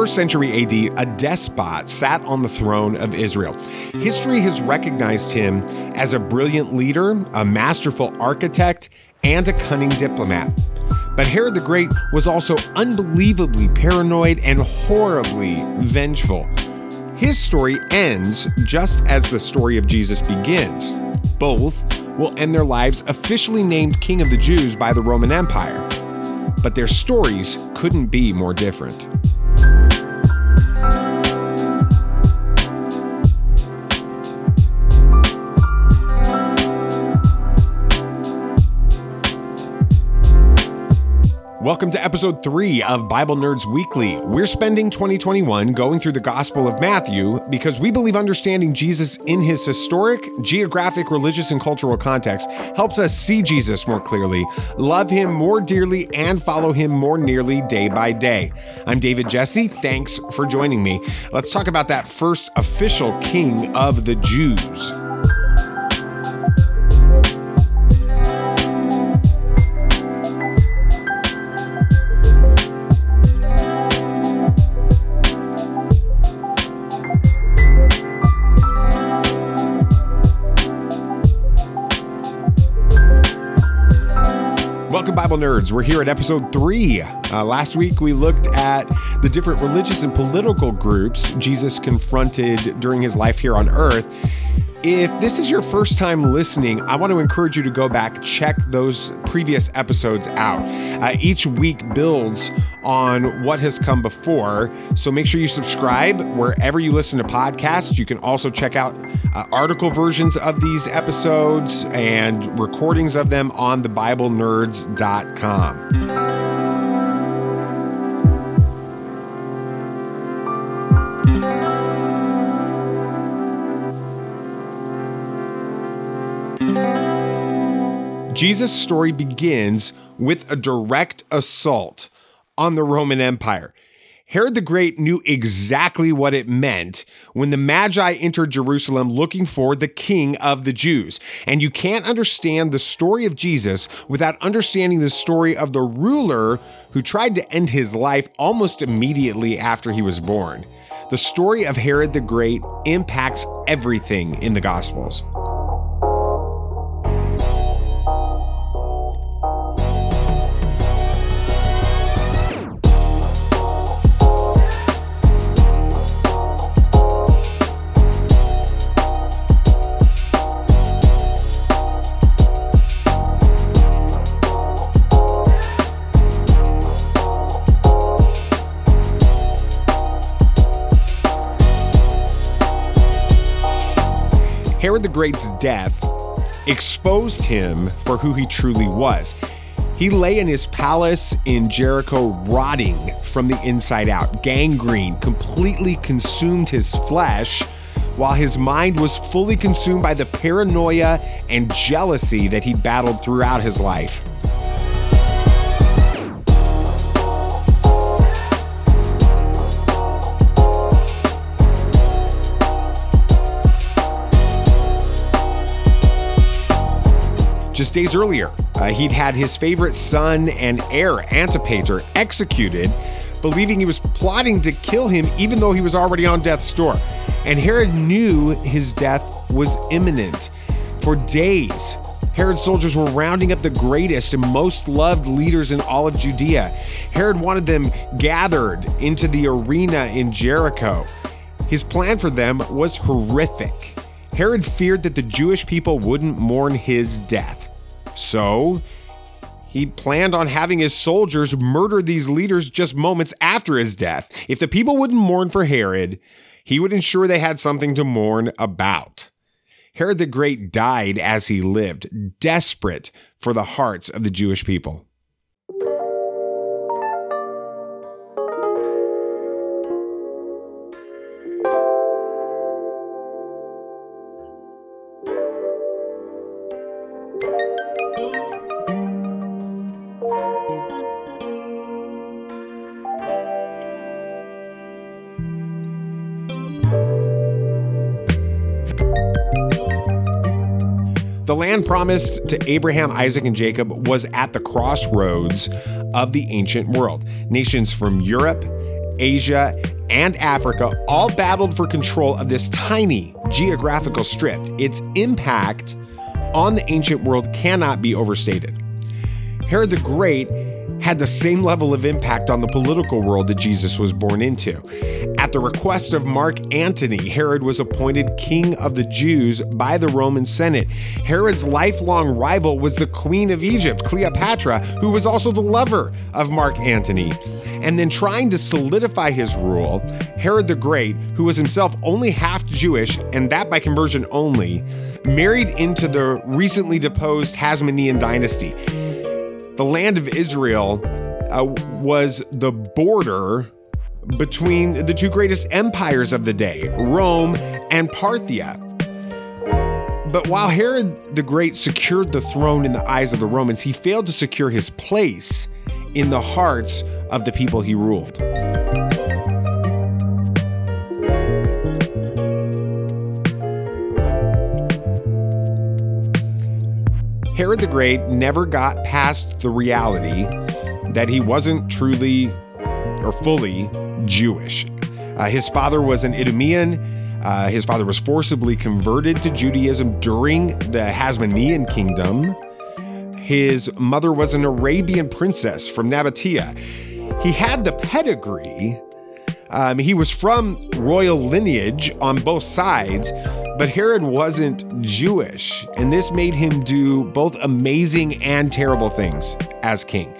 first century AD, a despot sat on the throne of Israel. History has recognized him as a brilliant leader, a masterful architect, and a cunning diplomat. But Herod the Great was also unbelievably paranoid and horribly vengeful. His story ends just as the story of Jesus begins. Both will end their lives officially named King of the Jews by the Roman Empire. But their stories couldn't be more different. Welcome to episode three of Bible Nerds Weekly. We're spending 2021 going through the Gospel of Matthew because we believe understanding Jesus in his historic, geographic, religious, and cultural context helps us see Jesus more clearly, love him more dearly, and follow him more nearly day by day. I'm David Jesse. Thanks for joining me. Let's talk about that first official king of the Jews. Bible nerds. We're here at episode three. Uh, last week, we looked at the different religious and political groups Jesus confronted during his life here on earth. If this is your first time listening, I want to encourage you to go back, check those previous episodes out. Uh, each week builds on what has come before. So make sure you subscribe wherever you listen to podcasts. You can also check out uh, article versions of these episodes and recordings of them on thebiblenerds.com. Jesus' story begins with a direct assault on the Roman Empire. Herod the Great knew exactly what it meant when the Magi entered Jerusalem looking for the king of the Jews. And you can't understand the story of Jesus without understanding the story of the ruler who tried to end his life almost immediately after he was born. The story of Herod the Great impacts everything in the Gospels. Herod the Great's death exposed him for who he truly was. He lay in his palace in Jericho, rotting from the inside out. Gangrene completely consumed his flesh, while his mind was fully consumed by the paranoia and jealousy that he battled throughout his life. Just days earlier, uh, he'd had his favorite son and heir, Antipater, executed, believing he was plotting to kill him even though he was already on death's door. And Herod knew his death was imminent. For days, Herod's soldiers were rounding up the greatest and most loved leaders in all of Judea. Herod wanted them gathered into the arena in Jericho. His plan for them was horrific. Herod feared that the Jewish people wouldn't mourn his death. So, he planned on having his soldiers murder these leaders just moments after his death. If the people wouldn't mourn for Herod, he would ensure they had something to mourn about. Herod the Great died as he lived, desperate for the hearts of the Jewish people. The land promised to Abraham, Isaac, and Jacob was at the crossroads of the ancient world. Nations from Europe, Asia, and Africa all battled for control of this tiny geographical strip. Its impact on the ancient world cannot be overstated. Herod the Great had the same level of impact on the political world that Jesus was born into. At the request of Mark Antony, Herod was appointed king of the Jews by the Roman Senate. Herod's lifelong rival was the queen of Egypt, Cleopatra, who was also the lover of Mark Antony. And then trying to solidify his rule, Herod the Great, who was himself only half Jewish, and that by conversion only, married into the recently deposed Hasmonean dynasty the land of Israel uh, was the border between the two greatest empires of the day, Rome and Parthia. But while Herod the Great secured the throne in the eyes of the Romans, he failed to secure his place in the hearts of the people he ruled. Herod the Great never got past the reality that he wasn't truly or fully Jewish. Uh, his father was an Idumean. Uh, his father was forcibly converted to Judaism during the Hasmonean kingdom. His mother was an Arabian princess from Nabatea. He had the pedigree. Um, he was from royal lineage on both sides, but Herod wasn't Jewish, and this made him do both amazing and terrible things as king.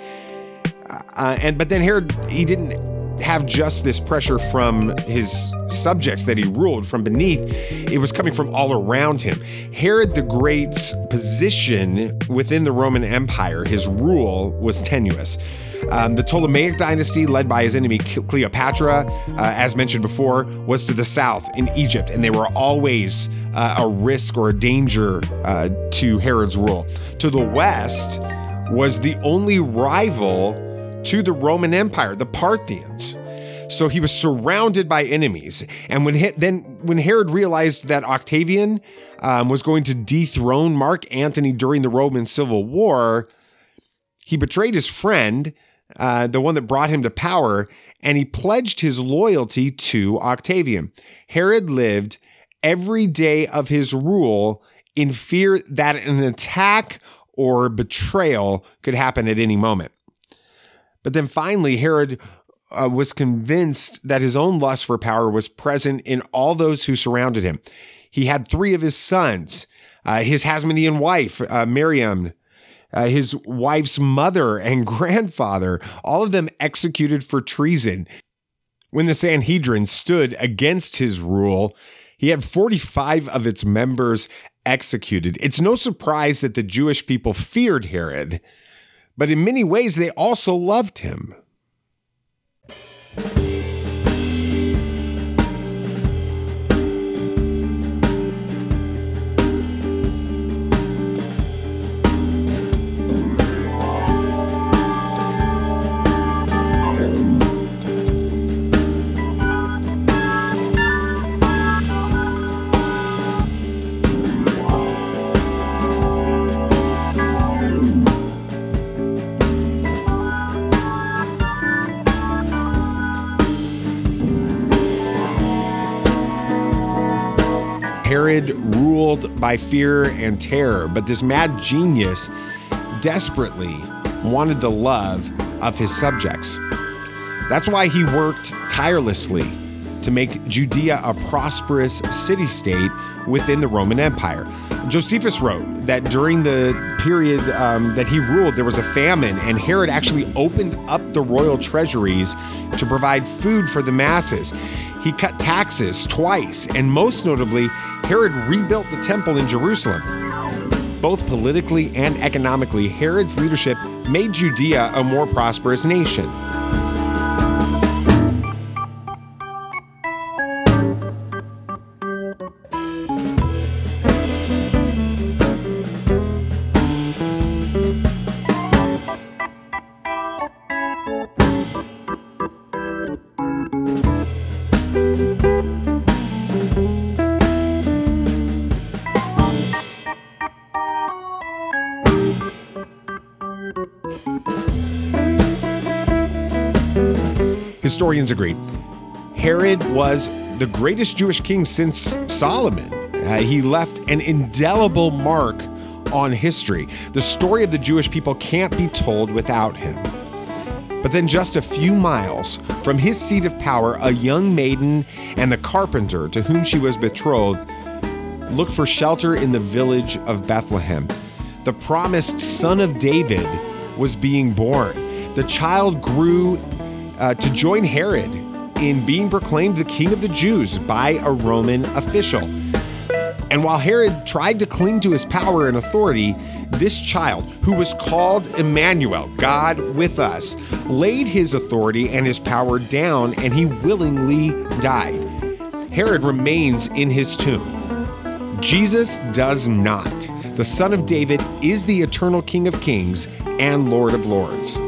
Uh, and but then Herod, he didn't have just this pressure from his subjects that he ruled from beneath. It was coming from all around him. Herod the Great's position within the Roman Empire, his rule was tenuous. Um, the Ptolemaic dynasty, led by his enemy Cleopatra, uh, as mentioned before, was to the south in Egypt, and they were always uh, a risk or a danger uh, to Herod's rule. To the west was the only rival to the Roman Empire, the Parthians. So he was surrounded by enemies. And when he, then when Herod realized that Octavian um, was going to dethrone Mark Antony during the Roman Civil War, he betrayed his friend uh, the one that brought him to power, and he pledged his loyalty to Octavian. Herod lived every day of his rule in fear that an attack or betrayal could happen at any moment. But then finally, Herod uh, was convinced that his own lust for power was present in all those who surrounded him. He had three of his sons, uh, his Hasmonean wife, uh, Miriam, uh, his wife's mother and grandfather, all of them executed for treason. When the Sanhedrin stood against his rule, he had 45 of its members executed. It's no surprise that the Jewish people feared Herod, but in many ways they also loved him. Herod ruled by fear and terror, but this mad genius desperately wanted the love of his subjects. That's why he worked tirelessly to make Judea a prosperous city state within the Roman Empire. Josephus wrote that during the period um, that he ruled, there was a famine, and Herod actually opened up the royal treasuries to provide food for the masses. He cut taxes twice, and most notably, Herod rebuilt the temple in Jerusalem. Both politically and economically, Herod's leadership made Judea a more prosperous nation. Historians agree. Herod was the greatest Jewish king since Solomon. Uh, he left an indelible mark on history. The story of the Jewish people can't be told without him. But then, just a few miles from his seat of power, a young maiden and the carpenter to whom she was betrothed looked for shelter in the village of Bethlehem. The promised son of David was being born. The child grew uh, to join Herod in being proclaimed the king of the Jews by a Roman official. And while Herod tried to cling to his power and authority, this child, who was called Emmanuel, God with us, laid his authority and his power down and he willingly died. Herod remains in his tomb. Jesus does not. The Son of David is the eternal King of Kings and Lord of Lords.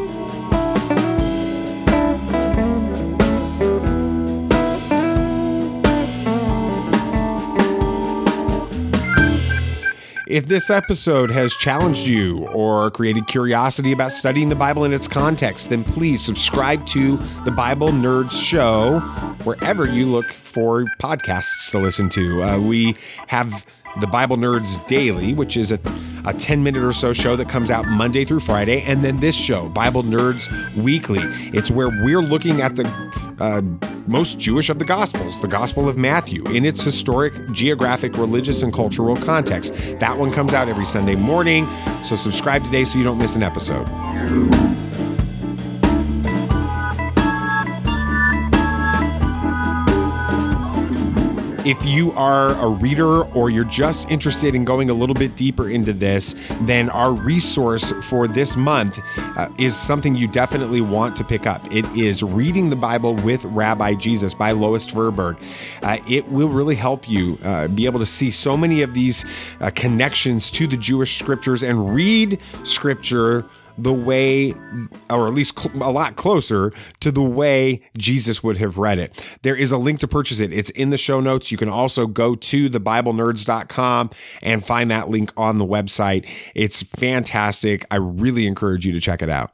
If this episode has challenged you or created curiosity about studying the Bible in its context, then please subscribe to the Bible Nerds Show wherever you look for podcasts to listen to. Uh, we have the Bible Nerds Daily, which is a, a 10 minute or so show that comes out Monday through Friday, and then this show, Bible Nerds Weekly. It's where we're looking at the uh, most Jewish of the Gospels, the Gospel of Matthew, in its historic, geographic, religious, and cultural context. That one comes out every Sunday morning, so subscribe today so you don't miss an episode. If you are a reader or you're just interested in going a little bit deeper into this, then our resource for this month uh, is something you definitely want to pick up. It is Reading the Bible with Rabbi Jesus by Lois Tverberg. Uh, it will really help you uh, be able to see so many of these uh, connections to the Jewish scriptures and read scripture the way, or at least cl- a lot closer to the way Jesus would have read it. There is a link to purchase it. It's in the show notes. You can also go to thebiblenerds.com and find that link on the website. It's fantastic. I really encourage you to check it out.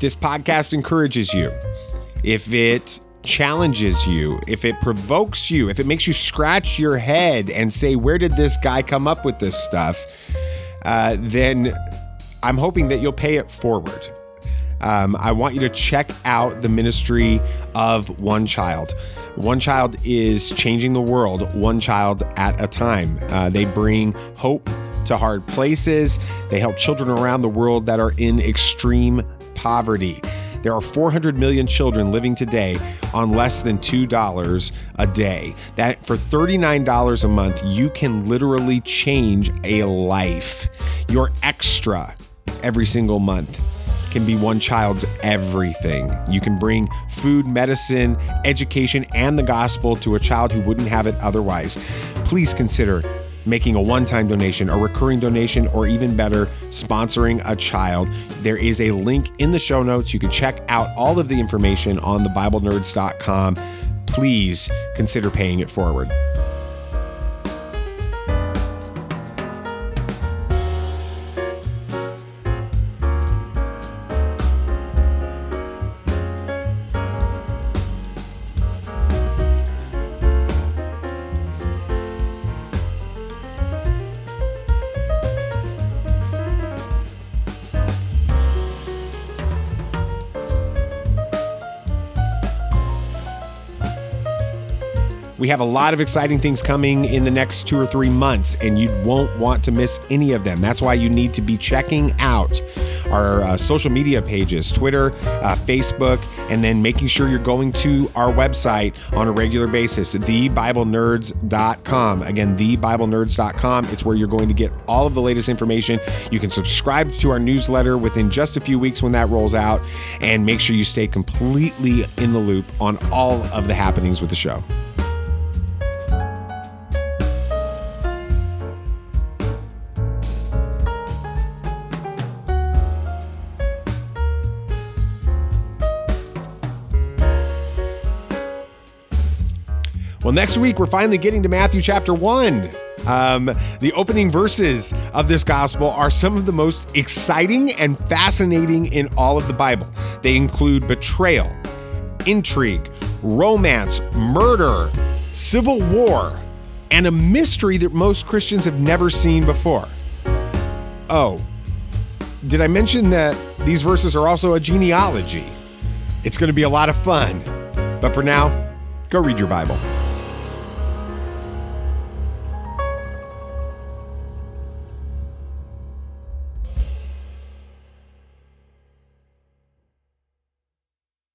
This podcast encourages you, if it challenges you, if it provokes you, if it makes you scratch your head and say, Where did this guy come up with this stuff? Uh, then I'm hoping that you'll pay it forward. Um, I want you to check out the ministry of One Child. One Child is changing the world one child at a time. Uh, they bring hope to hard places. They help children around the world that are in extreme poverty. There are 400 million children living today on less than $2 a day. That for $39 a month, you can literally change a life. Your extra every single month can be one child's everything. You can bring food, medicine, education, and the gospel to a child who wouldn't have it otherwise. Please consider making a one time donation, a recurring donation, or even better, sponsoring a child. There is a link in the show notes. You can check out all of the information on thebiblenerds.com. Please consider paying it forward. We have a lot of exciting things coming in the next two or three months, and you won't want to miss any of them. That's why you need to be checking out our uh, social media pages Twitter, uh, Facebook, and then making sure you're going to our website on a regular basis, thebiblenerds.com. Again, thebiblenerds.com. It's where you're going to get all of the latest information. You can subscribe to our newsletter within just a few weeks when that rolls out, and make sure you stay completely in the loop on all of the happenings with the show. Well, next week, we're finally getting to Matthew chapter 1. Um, the opening verses of this gospel are some of the most exciting and fascinating in all of the Bible. They include betrayal, intrigue, romance, murder, civil war, and a mystery that most Christians have never seen before. Oh, did I mention that these verses are also a genealogy? It's going to be a lot of fun. But for now, go read your Bible.